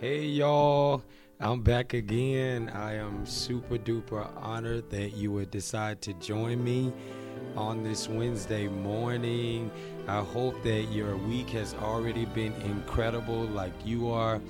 Hey y'all, I'm back again. I am super duper honored that you would decide to join me on this Wednesday morning. I hope that your week has already been incredible, like you are.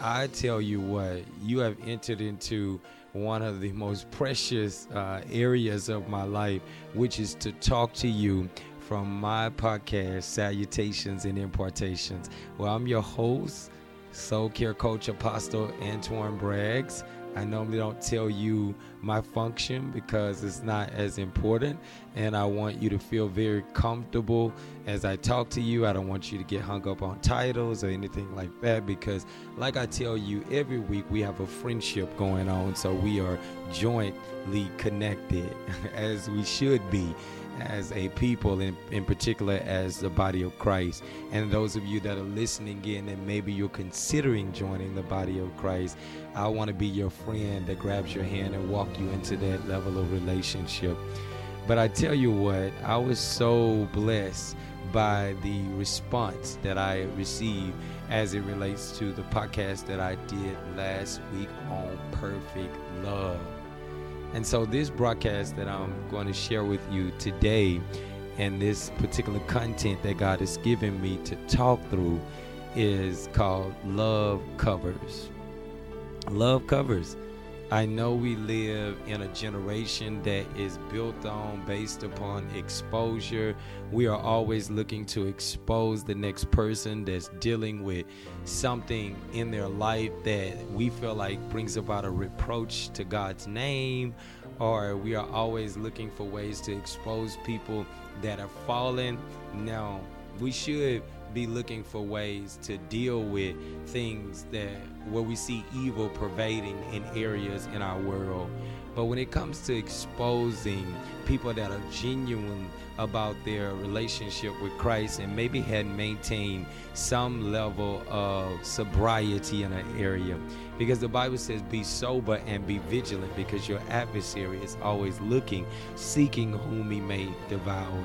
I tell you what, you have entered into one of the most precious uh, areas of my life, which is to talk to you from my podcast, Salutations and Impartations. Well, I'm your host, Soul Care Coach Apostle Antoine Braggs. I normally don't tell you my function because it's not as important, and I want you to feel very comfortable as I talk to you. I don't want you to get hung up on titles or anything like that because, like I tell you, every week we have a friendship going on, so we are jointly connected as we should be as a people, in, in particular as the body of Christ. And those of you that are listening in and maybe you're considering joining the body of Christ, I want to be your friend that grabs your hand and walk you into that level of relationship. But I tell you what, I was so blessed by the response that I received as it relates to the podcast that I did last week on perfect love. And so, this broadcast that I'm going to share with you today, and this particular content that God has given me to talk through, is called Love Covers. Love Covers. I know we live in a generation that is built on based upon exposure. We are always looking to expose the next person that's dealing with something in their life that we feel like brings about a reproach to God's name, or we are always looking for ways to expose people that are fallen. Now, we should be looking for ways to deal with things that where we see evil pervading in areas in our world. But when it comes to exposing people that are genuine about their relationship with Christ and maybe had maintained some level of sobriety in an area, because the Bible says, Be sober and be vigilant, because your adversary is always looking, seeking whom he may devour.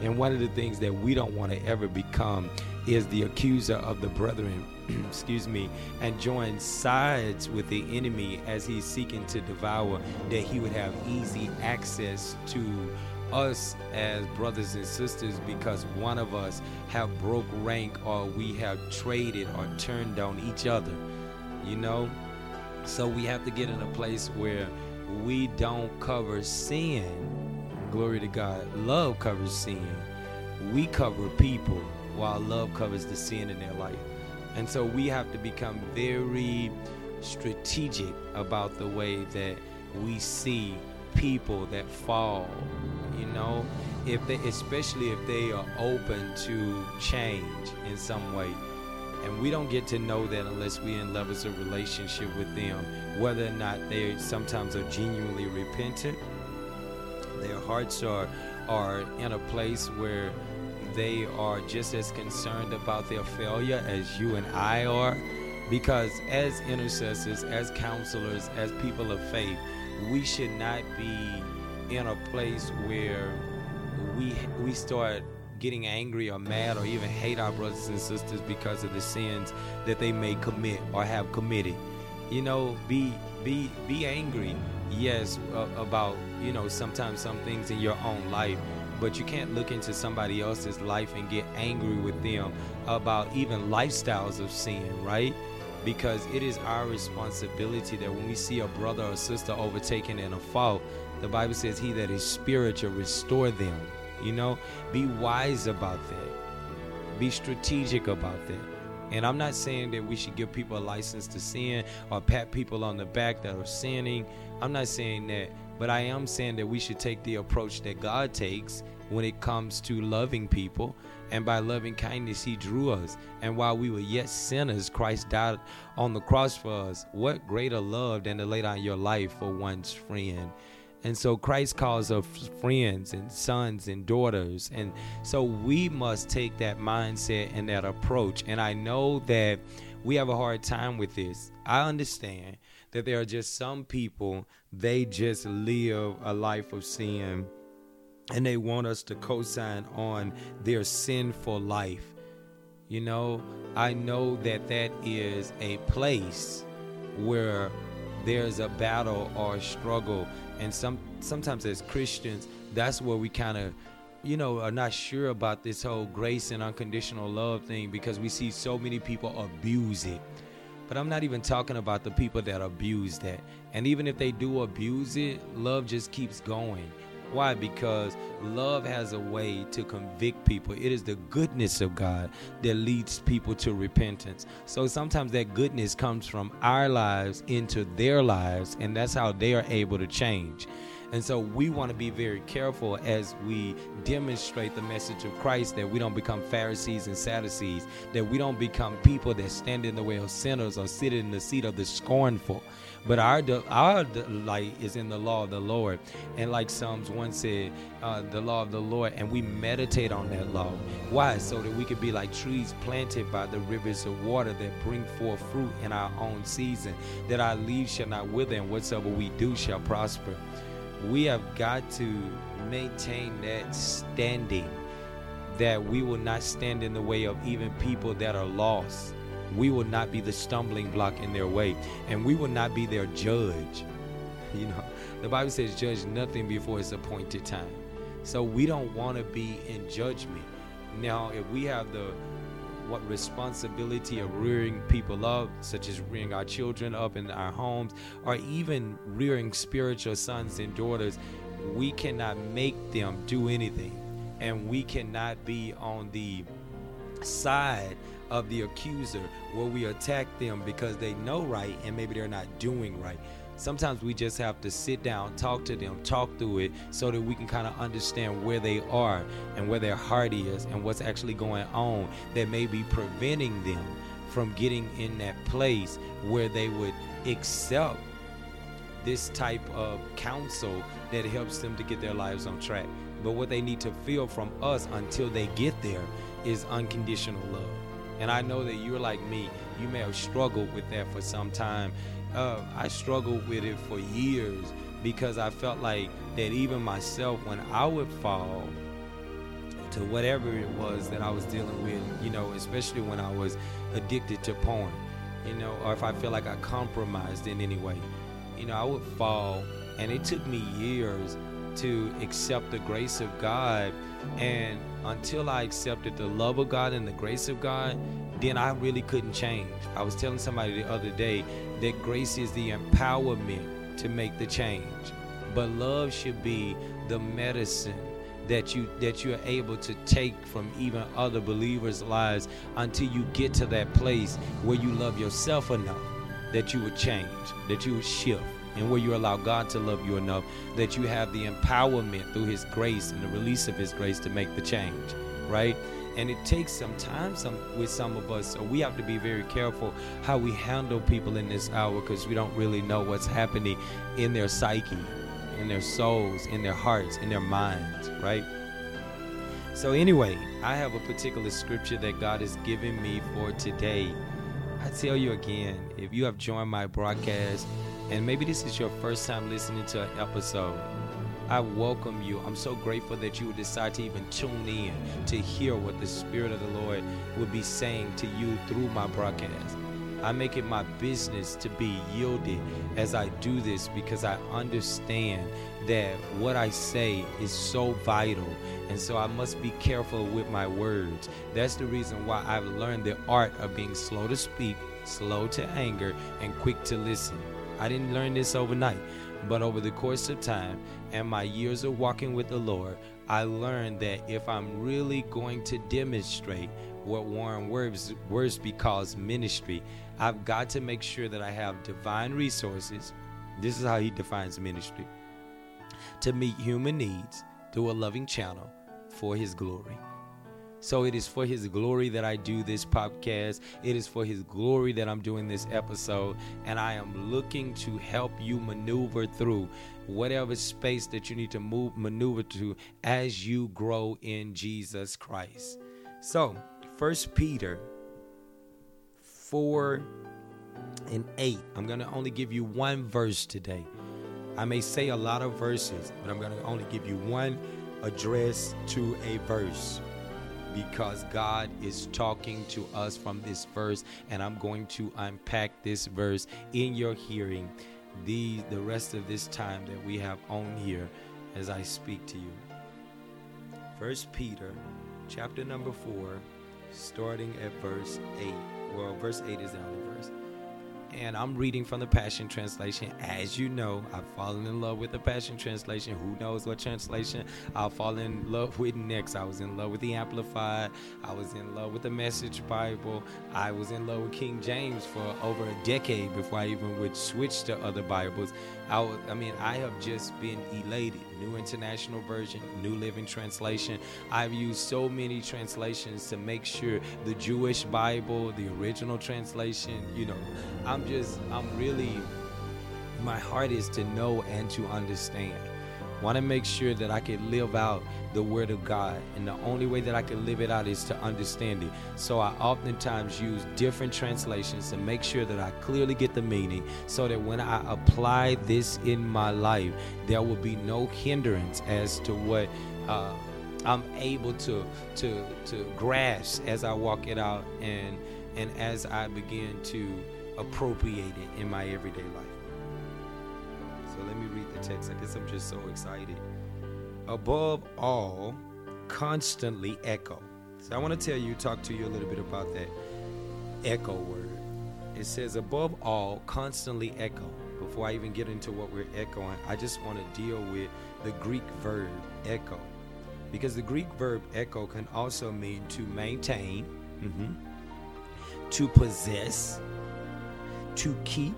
And one of the things that we don't want to ever become is the accuser of the brethren, excuse me, and join sides with the enemy as he's seeking to devour, that he would have easy access to us as brothers and sisters because one of us have broke rank or we have traded or turned on each other you know? So we have to get in a place where we don't cover sin Glory to God. Love covers sin. We cover people while love covers the sin in their life. And so we have to become very strategic about the way that we see people that fall. You know, if they especially if they are open to change in some way. And we don't get to know that unless we're in levels of relationship with them, whether or not they sometimes are genuinely repentant their hearts are are in a place where they are just as concerned about their failure as you and I are. Because as intercessors, as counselors, as people of faith, we should not be in a place where we we start getting angry or mad or even hate our brothers and sisters because of the sins that they may commit or have committed. You know, be be be angry yes about you know sometimes some things in your own life but you can't look into somebody else's life and get angry with them about even lifestyles of sin right? Because it is our responsibility that when we see a brother or sister overtaken in a fault the bible says he that is spiritual restore them you know? Be wise about that. Be strategic about that and I'm not saying that we should give people a license to sin or pat people on the back that are sinning. I'm not saying that. But I am saying that we should take the approach that God takes when it comes to loving people. And by loving kindness, He drew us. And while we were yet sinners, Christ died on the cross for us. What greater love than to lay down your life for one's friend? And so Christ calls us friends and sons and daughters. And so we must take that mindset and that approach. And I know that we have a hard time with this. I understand that there are just some people, they just live a life of sin and they want us to co sign on their sinful life. You know, I know that that is a place where there's a battle or a struggle and some sometimes as Christians that's where we kind of you know are not sure about this whole grace and unconditional love thing because we see so many people abuse it but I'm not even talking about the people that abuse that. And even if they do abuse it, love just keeps going. Why? Because love has a way to convict people. It is the goodness of God that leads people to repentance. So sometimes that goodness comes from our lives into their lives, and that's how they are able to change. And so we want to be very careful as we demonstrate the message of Christ that we don't become Pharisees and Sadducees, that we don't become people that stand in the way of sinners or sit in the seat of the scornful. But our our delight is in the law of the Lord, and like Psalms one said, uh, the law of the Lord, and we meditate on that law. Why? So that we could be like trees planted by the rivers of water that bring forth fruit in our own season. That our leaves shall not wither, and whatsoever we do shall prosper. We have got to maintain that standing. That we will not stand in the way of even people that are lost we will not be the stumbling block in their way and we will not be their judge. You know the bible says judge nothing before its appointed time. So we don't want to be in judgment. Now if we have the what responsibility of rearing people up such as rearing our children up in our homes or even rearing spiritual sons and daughters we cannot make them do anything. And we cannot be on the side of the accuser where we attack them because they know right and maybe they're not doing right. Sometimes we just have to sit down, talk to them, talk through it so that we can kind of understand where they are and where their heart is and what's actually going on that may be preventing them from getting in that place where they would accept this type of counsel that helps them to get their lives on track. But what they need to feel from us until they get there is unconditional love. And I know that you're like me. You may have struggled with that for some time. Uh, I struggled with it for years because I felt like that even myself, when I would fall to whatever it was that I was dealing with, you know, especially when I was addicted to porn, you know, or if I feel like I compromised in any way, you know, I would fall. And it took me years to accept the grace of God. And until I accepted the love of God and the grace of God, then I really couldn't change. I was telling somebody the other day that grace is the empowerment to make the change. But love should be the medicine that you that you're able to take from even other believers' lives until you get to that place where you love yourself enough that you would change, that you would shift and where you allow God to love you enough that you have the empowerment through His grace and the release of His grace to make the change, right? And it takes some time some, with some of us, so we have to be very careful how we handle people in this hour because we don't really know what's happening in their psyche, in their souls, in their hearts, in their minds, right? So, anyway, I have a particular scripture that God has given me for today. I tell you again, if you have joined my broadcast, and maybe this is your first time listening to an episode, I welcome you. I'm so grateful that you would decide to even tune in to hear what the Spirit of the Lord would be saying to you through my broadcast. I make it my business to be yielded as I do this because I understand that what I say is so vital. And so I must be careful with my words. That's the reason why I've learned the art of being slow to speak, slow to anger, and quick to listen. I didn't learn this overnight, but over the course of time and my years of walking with the Lord, I learned that if I'm really going to demonstrate what Warren Wiersbe calls ministry, I've got to make sure that I have divine resources. This is how he defines ministry to meet human needs through a loving channel for his glory. So it is for His glory that I do this podcast. It is for His glory that I'm doing this episode. And I am looking to help you maneuver through whatever space that you need to move, maneuver to as you grow in Jesus Christ. So, First Peter 4 and 8. I'm going to only give you one verse today. I may say a lot of verses, but I'm going to only give you one address to a verse because God is talking to us from this verse, and I'm going to unpack this verse in your hearing the the rest of this time that we have on here as I speak to you. First Peter chapter number 4 starting at verse 8. Well, verse 8 is the only verse and I'm reading from the Passion Translation. As you know, I've fallen in love with the Passion Translation. Who knows what translation I'll fall in love with next? I was in love with the Amplified. I was in love with the Message Bible. I was in love with King James for over a decade before I even would switch to other Bibles. I, was, I mean, I have just been elated. New International Version, New Living Translation. I've used so many translations to make sure the Jewish Bible, the original translation, you know, I'm just, I'm really, my heart is to know and to understand. Want to make sure that I can live out the Word of God. And the only way that I can live it out is to understand it. So I oftentimes use different translations to make sure that I clearly get the meaning so that when I apply this in my life, there will be no hindrance as to what. Uh, I'm able to to to grasp as I walk it out and and as I begin to appropriate it in my everyday life. So let me read the text. I guess I'm just so excited. Above all, constantly echo. So I want to tell you, talk to you a little bit about that echo word. It says, above all, constantly echo. Before I even get into what we're echoing, I just want to deal with the Greek verb echo. Because the Greek verb echo can also mean to maintain, mm-hmm, to possess, to keep,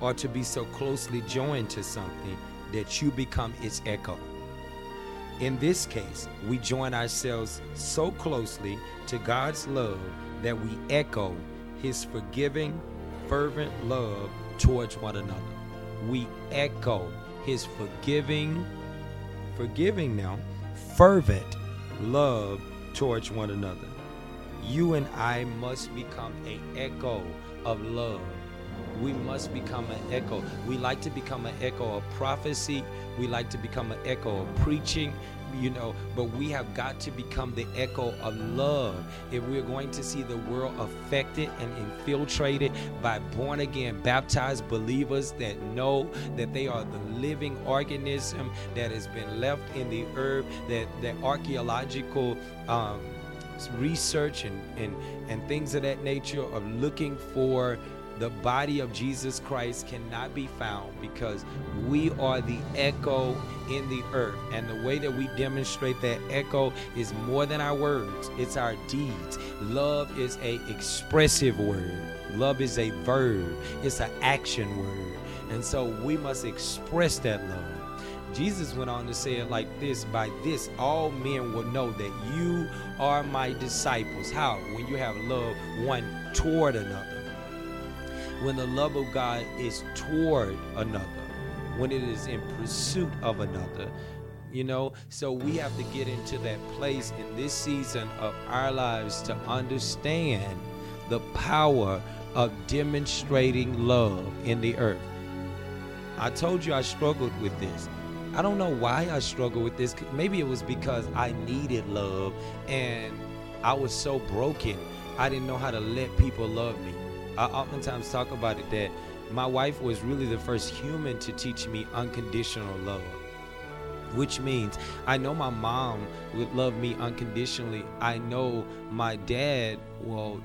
or to be so closely joined to something that you become its echo. In this case, we join ourselves so closely to God's love that we echo his forgiving, fervent love towards one another. We echo his forgiving, forgiving now, fervent love towards one another. You and I must become a echo of love we must become an echo. We like to become an echo of prophecy. We like to become an echo of preaching, you know, but we have got to become the echo of love if we're going to see the world affected and infiltrated by born again, baptized believers that know that they are the living organism that has been left in the earth, that the archaeological. Um, research and, and and things of that nature of looking for the body of Jesus Christ cannot be found because we are the echo in the earth. And the way that we demonstrate that echo is more than our words, it's our deeds. Love is a expressive word. Love is a verb. It's an action word. And so we must express that love. Jesus went on to say it like this By this, all men will know that you are my disciples. How? When you have love one toward another when the love of God is toward another, when it is in pursuit of another. You know, so we have to get into that place in this season of our lives to understand the power of demonstrating love in the earth. I told you I struggled with this. I don't know why I struggled with this. Maybe it was because I needed love and I was so broken. I didn't know how to let people love me. I oftentimes talk about it that my wife was really the first human to teach me unconditional love. Which means I know my mom would love me unconditionally. I know my dad, well,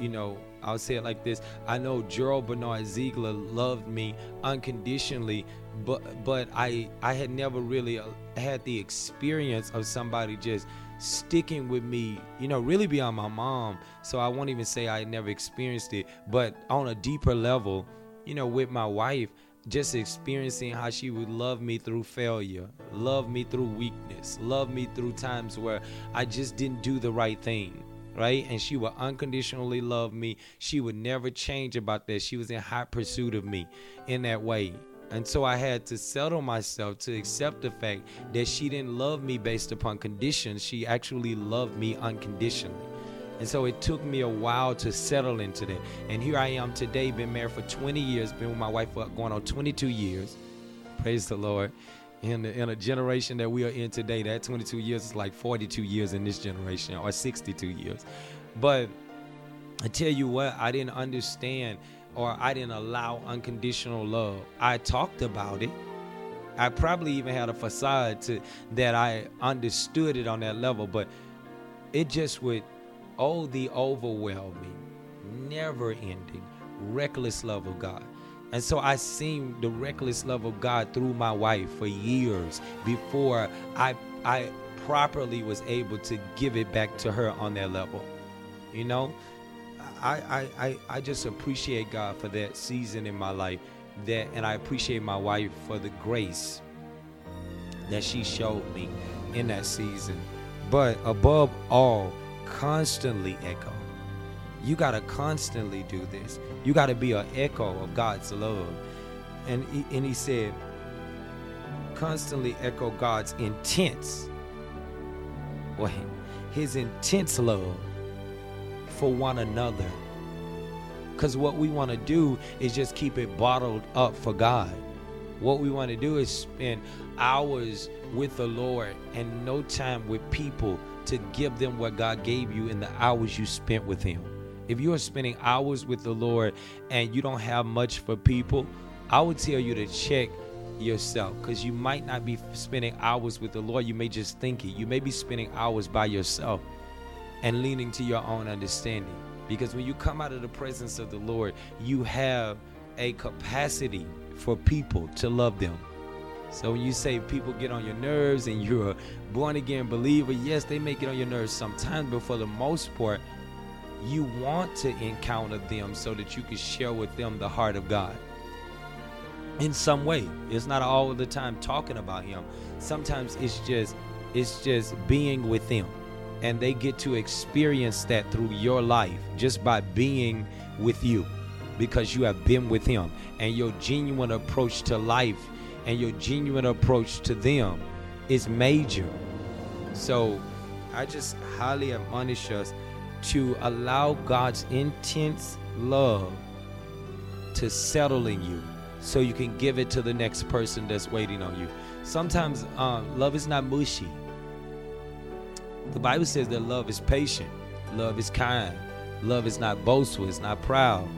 you know, I'll say it like this. I know Gerald Bernard Ziegler loved me unconditionally, but but I I had never really uh, had the experience of somebody just sticking with me, you know, really beyond my mom. So I won't even say I never experienced it, but on a deeper level, you know, with my wife, just experiencing how she would love me through failure, love me through weakness, love me through times where I just didn't do the right thing. Right? And she would unconditionally love me. She would never change about that. She was in hot pursuit of me in that way. And so I had to settle myself to accept the fact that she didn't love me based upon conditions. She actually loved me unconditionally. And so it took me a while to settle into that. And here I am today, been married for 20 years, been with my wife for going on 22 years. Praise the Lord. in the, in a generation that we are in today. That 22 years is like 42 years in this generation, or 62 years. But I tell you what, I didn't understand or I didn't allow unconditional love. I talked about it. I probably even had a facade to that I understood it on that level, but it just would oh the overwhelming, never ending, reckless love of God. And so I seen the reckless love of God through my wife for years before I I properly was able to give it back to her on that level. You know, I I I, just appreciate God for that season in my life. That and I appreciate my wife for the grace that she showed me in that season. But above all, constantly echo. You got to constantly do this. You got to be an echo of God's love. And he, and he said, constantly echo God's intense, wait, his intense love for one another. Because what we want to do is just keep it bottled up for God. What we want to do is spend hours with the Lord and no time with people to give them what God gave you in the hours you spent with Him. If you are spending hours with the Lord and you don't have much for people, I would tell you to check yourself because you might not be spending hours with the Lord. You may just think it. You may be spending hours by yourself and leaning to your own understanding. Because when you come out of the presence of the Lord, you have a capacity for people to love them. So when you say people get on your nerves and you're a born again believer, yes, they may get on your nerves sometimes, but for the most part, you want to encounter them so that you can share with them the heart of God in some way. It's not all the time talking about him. Sometimes it's just it's just being with them. And they get to experience that through your life just by being with you because you have been with him and your genuine approach to life and your genuine approach to them is major. So I just highly admonish us to allow God's intense love to settle in you so you can give it to the next person that's waiting on you. Sometimes um, love is not mushy. The Bible says that love is patient, love is kind, love is not boastful, it's not proud.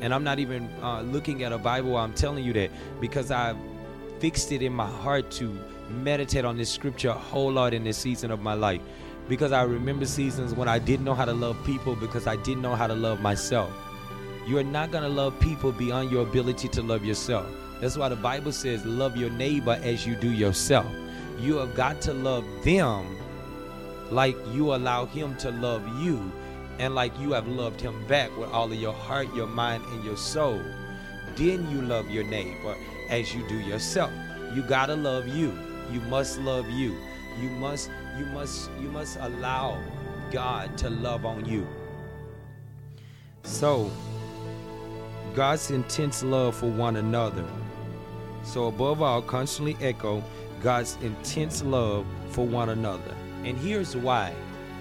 And I'm not even uh, looking at a Bible while I'm telling you that because I've fixed it in my heart to meditate on this scripture a whole lot in this season of my life because I remember seasons when I didn't know how to love people because I didn't know how to love myself. You are not going to love people beyond your ability to love yourself. That's why the Bible says, Love your neighbor as you do yourself. You have got to love them like you allow him to love you and like you have loved him back with all of your heart, your mind, and your soul. Then you love your neighbor as you do yourself. You got to love you. You must love you. You must you must you must allow God to love on you. So, God's intense love for one another. So, above all, constantly echo God's intense love for one another. And here's why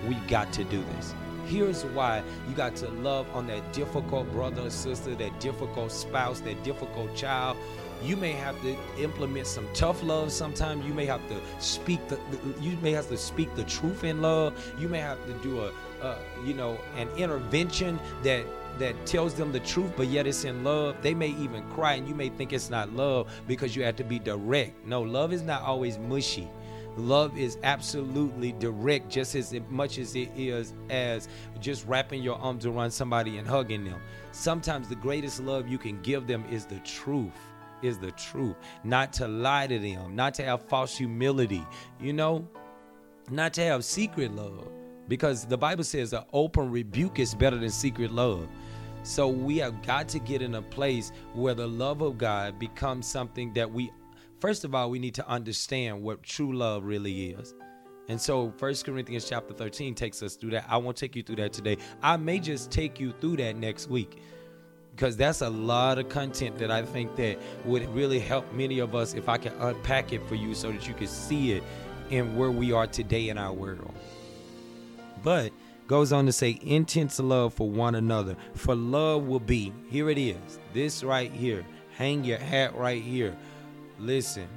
we got to do this. Here's why you got to love on that difficult brother or sister, that difficult spouse, that difficult child, you may have to implement some tough love sometimes you may have to speak the, you may have to speak the truth in love. You may have to do a, a you know an intervention that that tells them the truth but yet it's in love. They may even cry and you may think it's not love because you have to be direct. No love is not always mushy love is absolutely direct just as much as it is as just wrapping your arms around somebody and hugging them sometimes the greatest love you can give them is the truth is the truth, not to lie to them, not to have false humility, you know, not to have secret love. Because the Bible says an open rebuke is better than secret love. So we have got to get in a place where the love of God becomes something that we, first of all, we need to understand what true love really is. And so First Corinthians chapter 13 takes us through that. I won't take you through that today. I may just take you through that next week because that's a lot of content that I think that would really help many of us if I can unpack it for you so that you can see it in where we are today in our world. But goes on to say intense love for one another. For love will be, here it is, this right here. Hang your hat right here. Listen.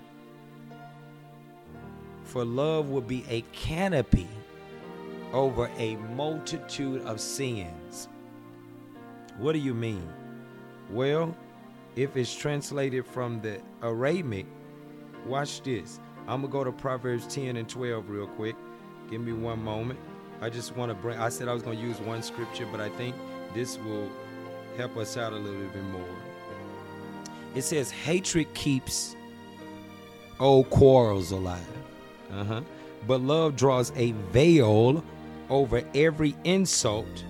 for love will be a canopy over a multitude of sins. What do you mean? Well, if it's translated from the Aramaic, watch this. I'm to go to Proverbs 10 and 12 real quick. Give me one moment. I just want to bring, I said I was to use one scripture, but I think this will help us out a little bit more. It says, Hatred keeps old quarrels alive. Uh-huh. But love draws a veil over every insult.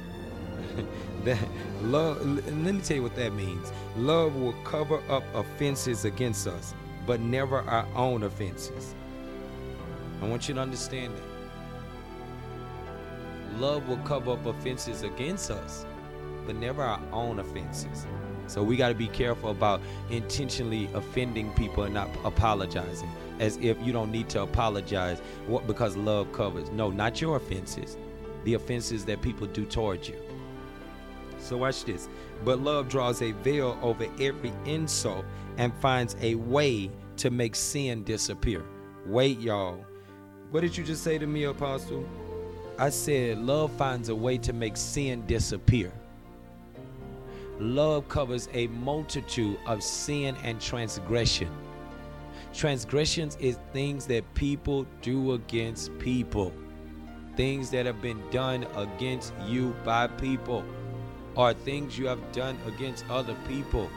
that love let me tell you what that means. Love will cover up offenses against us, but never our own offenses. I want you to understand that. Love will cover up offenses against us, but never our own offenses. So we got to be careful about intentionally offending people and not apologizing as if you don't need to apologize what because love covers. No, not your offenses. The offenses that people do towards you. So watch this. But love draws a veil over every insult and finds a way to make sin disappear. Wait, y'all. What did you just say to me, Apostle? I said, love finds a way to make sin disappear. Love covers a multitude of sin and transgression. Transgressions is things that people do against people, things that have been done against you by people, or things you have done against other people.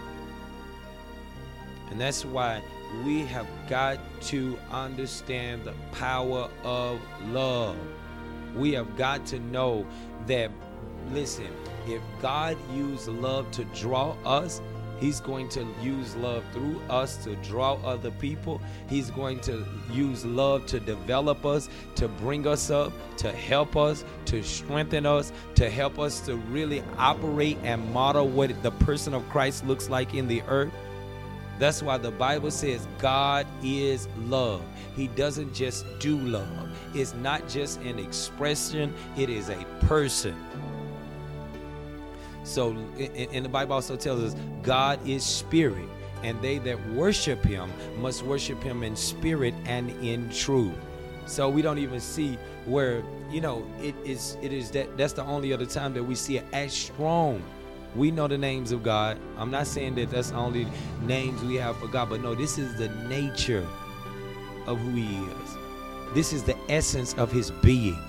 And that's why we have got to understand the power of love. We have got to know that, listen, if God used love to draw us, He's going to use love through us to draw other people. He's going to use love to develop us, to bring us up, to help us, to strengthen us, to help us to really operate and model what the person of Christ looks like in the earth. That's why the Bible says God is love. He doesn't just do love, it's not just an expression, it is a person. So, and the Bible also tells us God is spirit, and they that worship him must worship him in spirit and in truth. So we don't even see where you know it is. It is that that's the only other time that we see it as strong. We know the names of God. I'm not saying that that's the only names we have for God, but no, this is the nature of who He is. This is the essence of His being.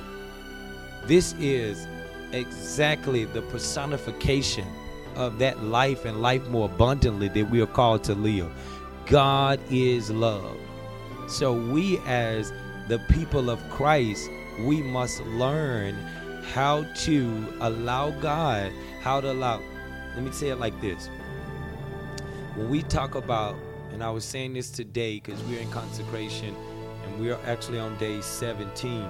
This is exactly the personification of that life and life more abundantly that we are called to live. God is love. So we as the people of Christ, we must learn how to allow God, how to allow. Let me say it like this. When we talk about, and I was saying this today because we're in consecration and we are actually on day 17.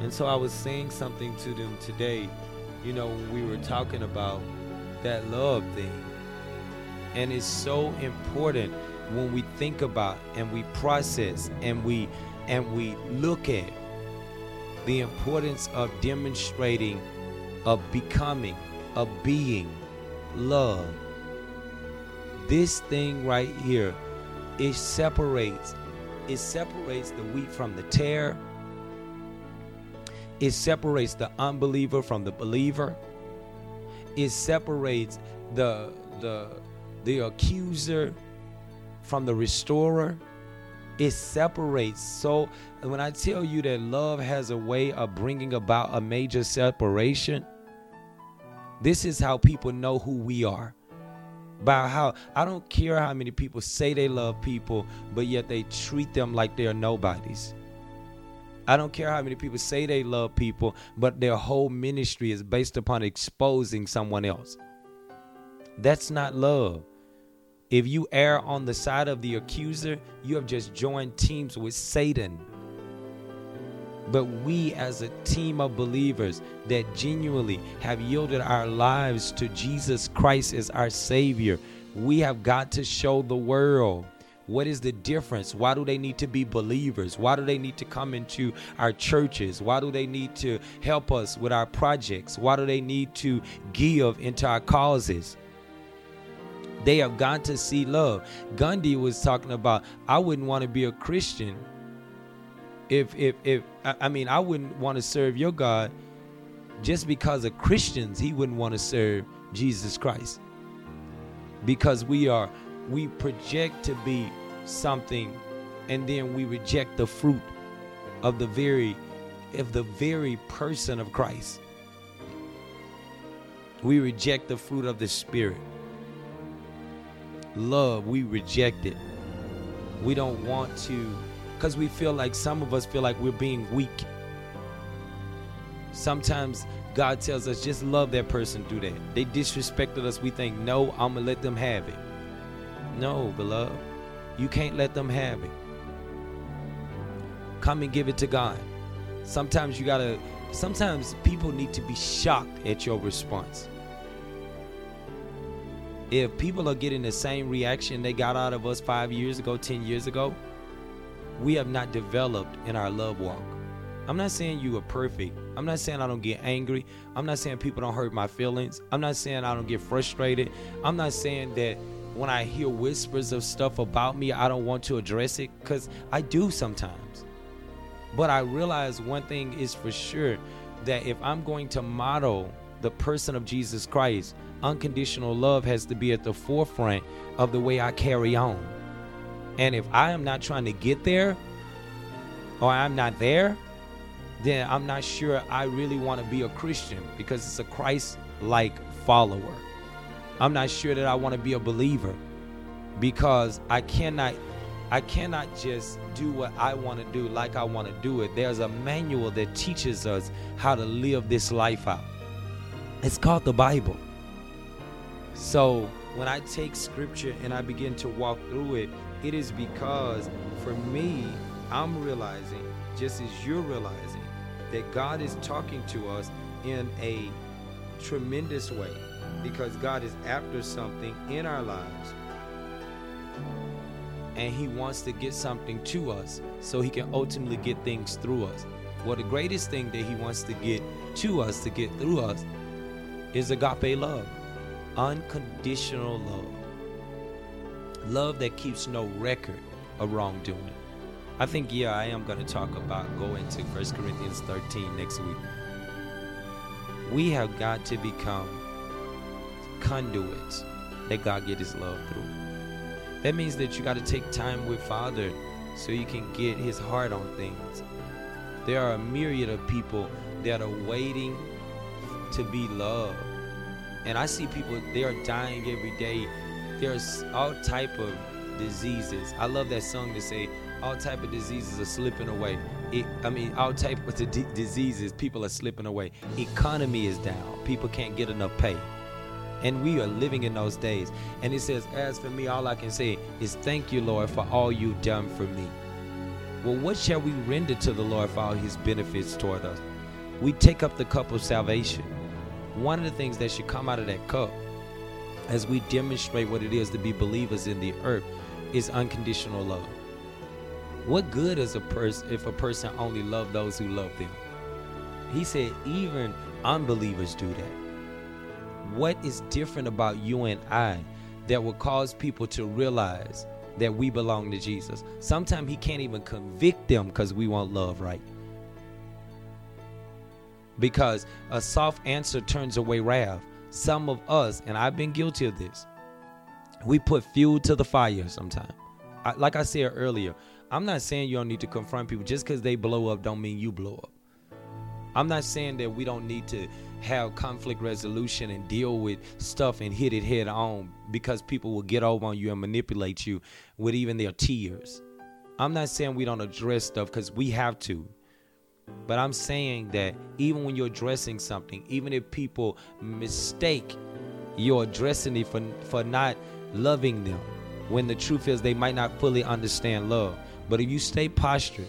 And so I was saying something to them today you know, we were talking about that love thing. And it's so important when we think about and we process and we and we look at the importance of demonstrating of becoming of being love this thing right here it separates it separates the wheat from the tare it separates the unbeliever from the believer. It separates the the the accuser from the restorer. It separates. So when I tell you that love has a way of bringing about a major separation, this is how people know who we are. By how I don't care how many people say they love people, but yet they treat them like they're nobodies. I don't care how many people say they love people, but their whole ministry is based upon exposing someone else. That's not love. If you err on the side of the accuser, you have just joined teams with Satan. But we, as a team of believers that genuinely have yielded our lives to Jesus Christ as our Savior, we have got to show the world what is the difference? Why do they need to be believers? Why do they need to come into our churches? Why do they need to help us with our projects? Why do they need to give into our causes? They have got to see love. Gandhi was talking about, I wouldn't want to be a Christian If if if I mean, I wouldn't want to serve your God just because of Christians. He wouldn't want to serve Jesus Christ because we are we project to be something and then we reject the fruit of the very of the very person of Christ. We reject the fruit of the spirit. Love, we reject it. We don't want to cuz we feel like some of us feel like we're being weak. Sometimes God tells us just love that person do that. They disrespected us. We think, no, I'm gonna let them have it. No, beloved. You can't let them have it. Come and give it to God. Sometimes you gotta sometimes people need to be shocked at your response. If people are getting the same reaction they got out of us five years ago, 10 years ago, we have not developed in our love walk. I'm not saying you are perfect. I'm not saying I don't get angry. I'm not saying people don't hurt my feelings. I'm not saying I don't get frustrated. I'm not saying that when I hear whispers of stuff about me, I don't want to address it because I do sometimes. But I realize one thing is for sure that if I'm going to model the person of Jesus Christ, unconditional love has to be at the forefront of the way I carry on. And if I am not trying to get there or I'm not there, then I'm not sure I really want to be a Christian because it's a Christ like follower. I'm not sure that I want to be a believer because I cannot I cannot just do what I want to do like I want to do it. There's a manual that teaches us how to live this life out. It's called the Bible. So when I take scripture and I begin to walk through it, it is because for me, I'm realizing, just as you're realizing, that God is talking to us in a tremendous way because God is after something in our lives and he wants to get something to us so he can ultimately get things through us. Well, the greatest thing that he wants to get to us, to get through us, is agape love, unconditional love. Love that keeps no record of wrongdoing. I think, yeah, I am going to talk about going to 1 Corinthians 13 next week. We have got to become conduits that God get his love through. That means that you got to take time with Father so you can get his heart on things. There are a myriad of people that are waiting to be loved. And I see people they are dying every day. There's all type of diseases. I love that song to say all type of diseases are slipping away. It, I mean, all type of d- diseases, people are slipping away. Economy is down. People can't get enough pay. And we are living in those days. And it says, As for me, all I can say is thank you, Lord, for all you've done for me. Well, what shall we render to the Lord for all his benefits toward us? We take up the cup of salvation. One of the things that should come out of that cup as we demonstrate what it is to be believers in the earth is unconditional love. What good is a person if a person only love those who love them? He said even unbelievers do that. What is different about you and I that will cause people to realize that we belong to Jesus? Sometimes he can't even convict them because we want love right. Because a soft answer turns away wrath. Some of us, and I've been guilty of this, we put fuel to the fire sometimes. Like I said earlier, I'm not saying you don't need to confront people. Just because they blow up don't mean you blow up. I'm not saying that we don't need to have conflict resolution and deal with stuff and hit it head on because people will get over on you and manipulate you with even their tears. I'm not saying we don't address stuff because we have to. But I'm saying that even when you're addressing something, even if people mistake you're addressing it for, for not loving them, when the truth is they might not fully understand love. But if you stay postured,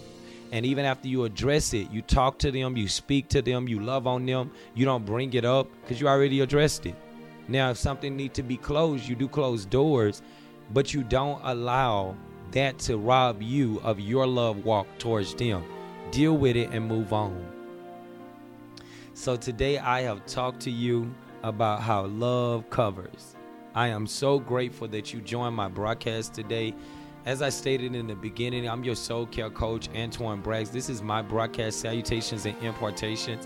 and even after you address it, you talk to them, you speak to them, you love on them, you don't bring it up because you already addressed it. Now, if something needs to be closed, you do close doors, but you don't allow that to rob you of your love walk towards them. Deal with it and move on. So today I have talked to you about how love covers. I am so grateful that you joined my broadcast today. As I stated in the beginning, I'm your soul care coach, Antoine Braggs. This is my broadcast, Salutations and Impartations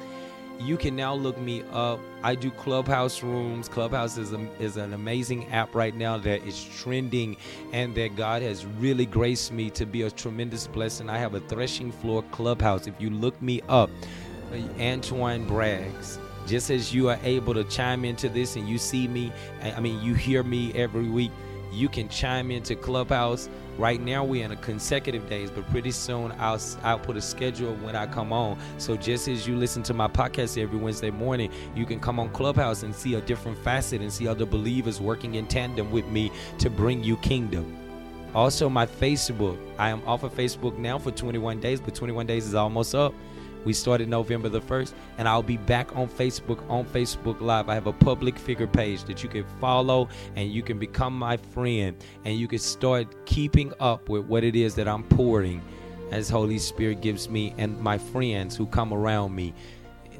you can now look me up. I do Clubhouse rooms. Clubhouse is, a, is an amazing app right now that is trending and that God has really graced me to be a tremendous blessing. I have a threshing floor clubhouse. If you look me up, Antoine Braggs, just as you are able to chime into this and you see me, I mean, you hear me every week, you can chime into Clubhouse Right now we're in a consecutive days, but pretty soon I'll I'll put a schedule when I come on. So just as you listen to my podcast every Wednesday morning, you can come on Clubhouse and see a different facet and see other believers working in tandem with me to bring you kingdom. Also my Facebook. I am off of Facebook now for 21 days, but 21 days is almost up. We started November the 1st, and I'll be back on Facebook on Facebook Live. I have a public figure page that you can follow and you can become my friend and you can start keeping up with what it is that I'm pouring as Holy Spirit gives me and my friends who come around me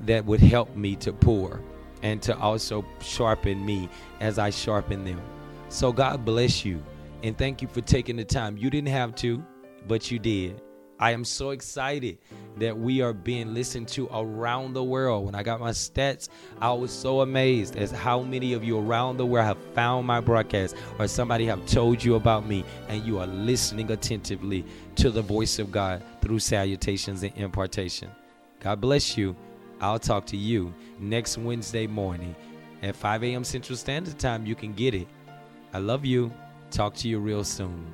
that would help me to pour and to also sharpen me as I sharpen them. So God bless you and thank you for taking the time. You didn't have to, but you did. I am so excited that we are being listened to around the world. When I got my stats, I was so amazed as how many of you around the world have found my broadcast or somebody have told you about me and you are listening attentively to the voice of God through salutations and impartation. God bless you. I'll talk to you next Wednesday morning at 5 a.m. Central Standard Time. You can get it. I love you. Talk to you real soon.